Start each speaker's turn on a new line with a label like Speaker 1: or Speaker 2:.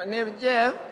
Speaker 1: My name is Jeff.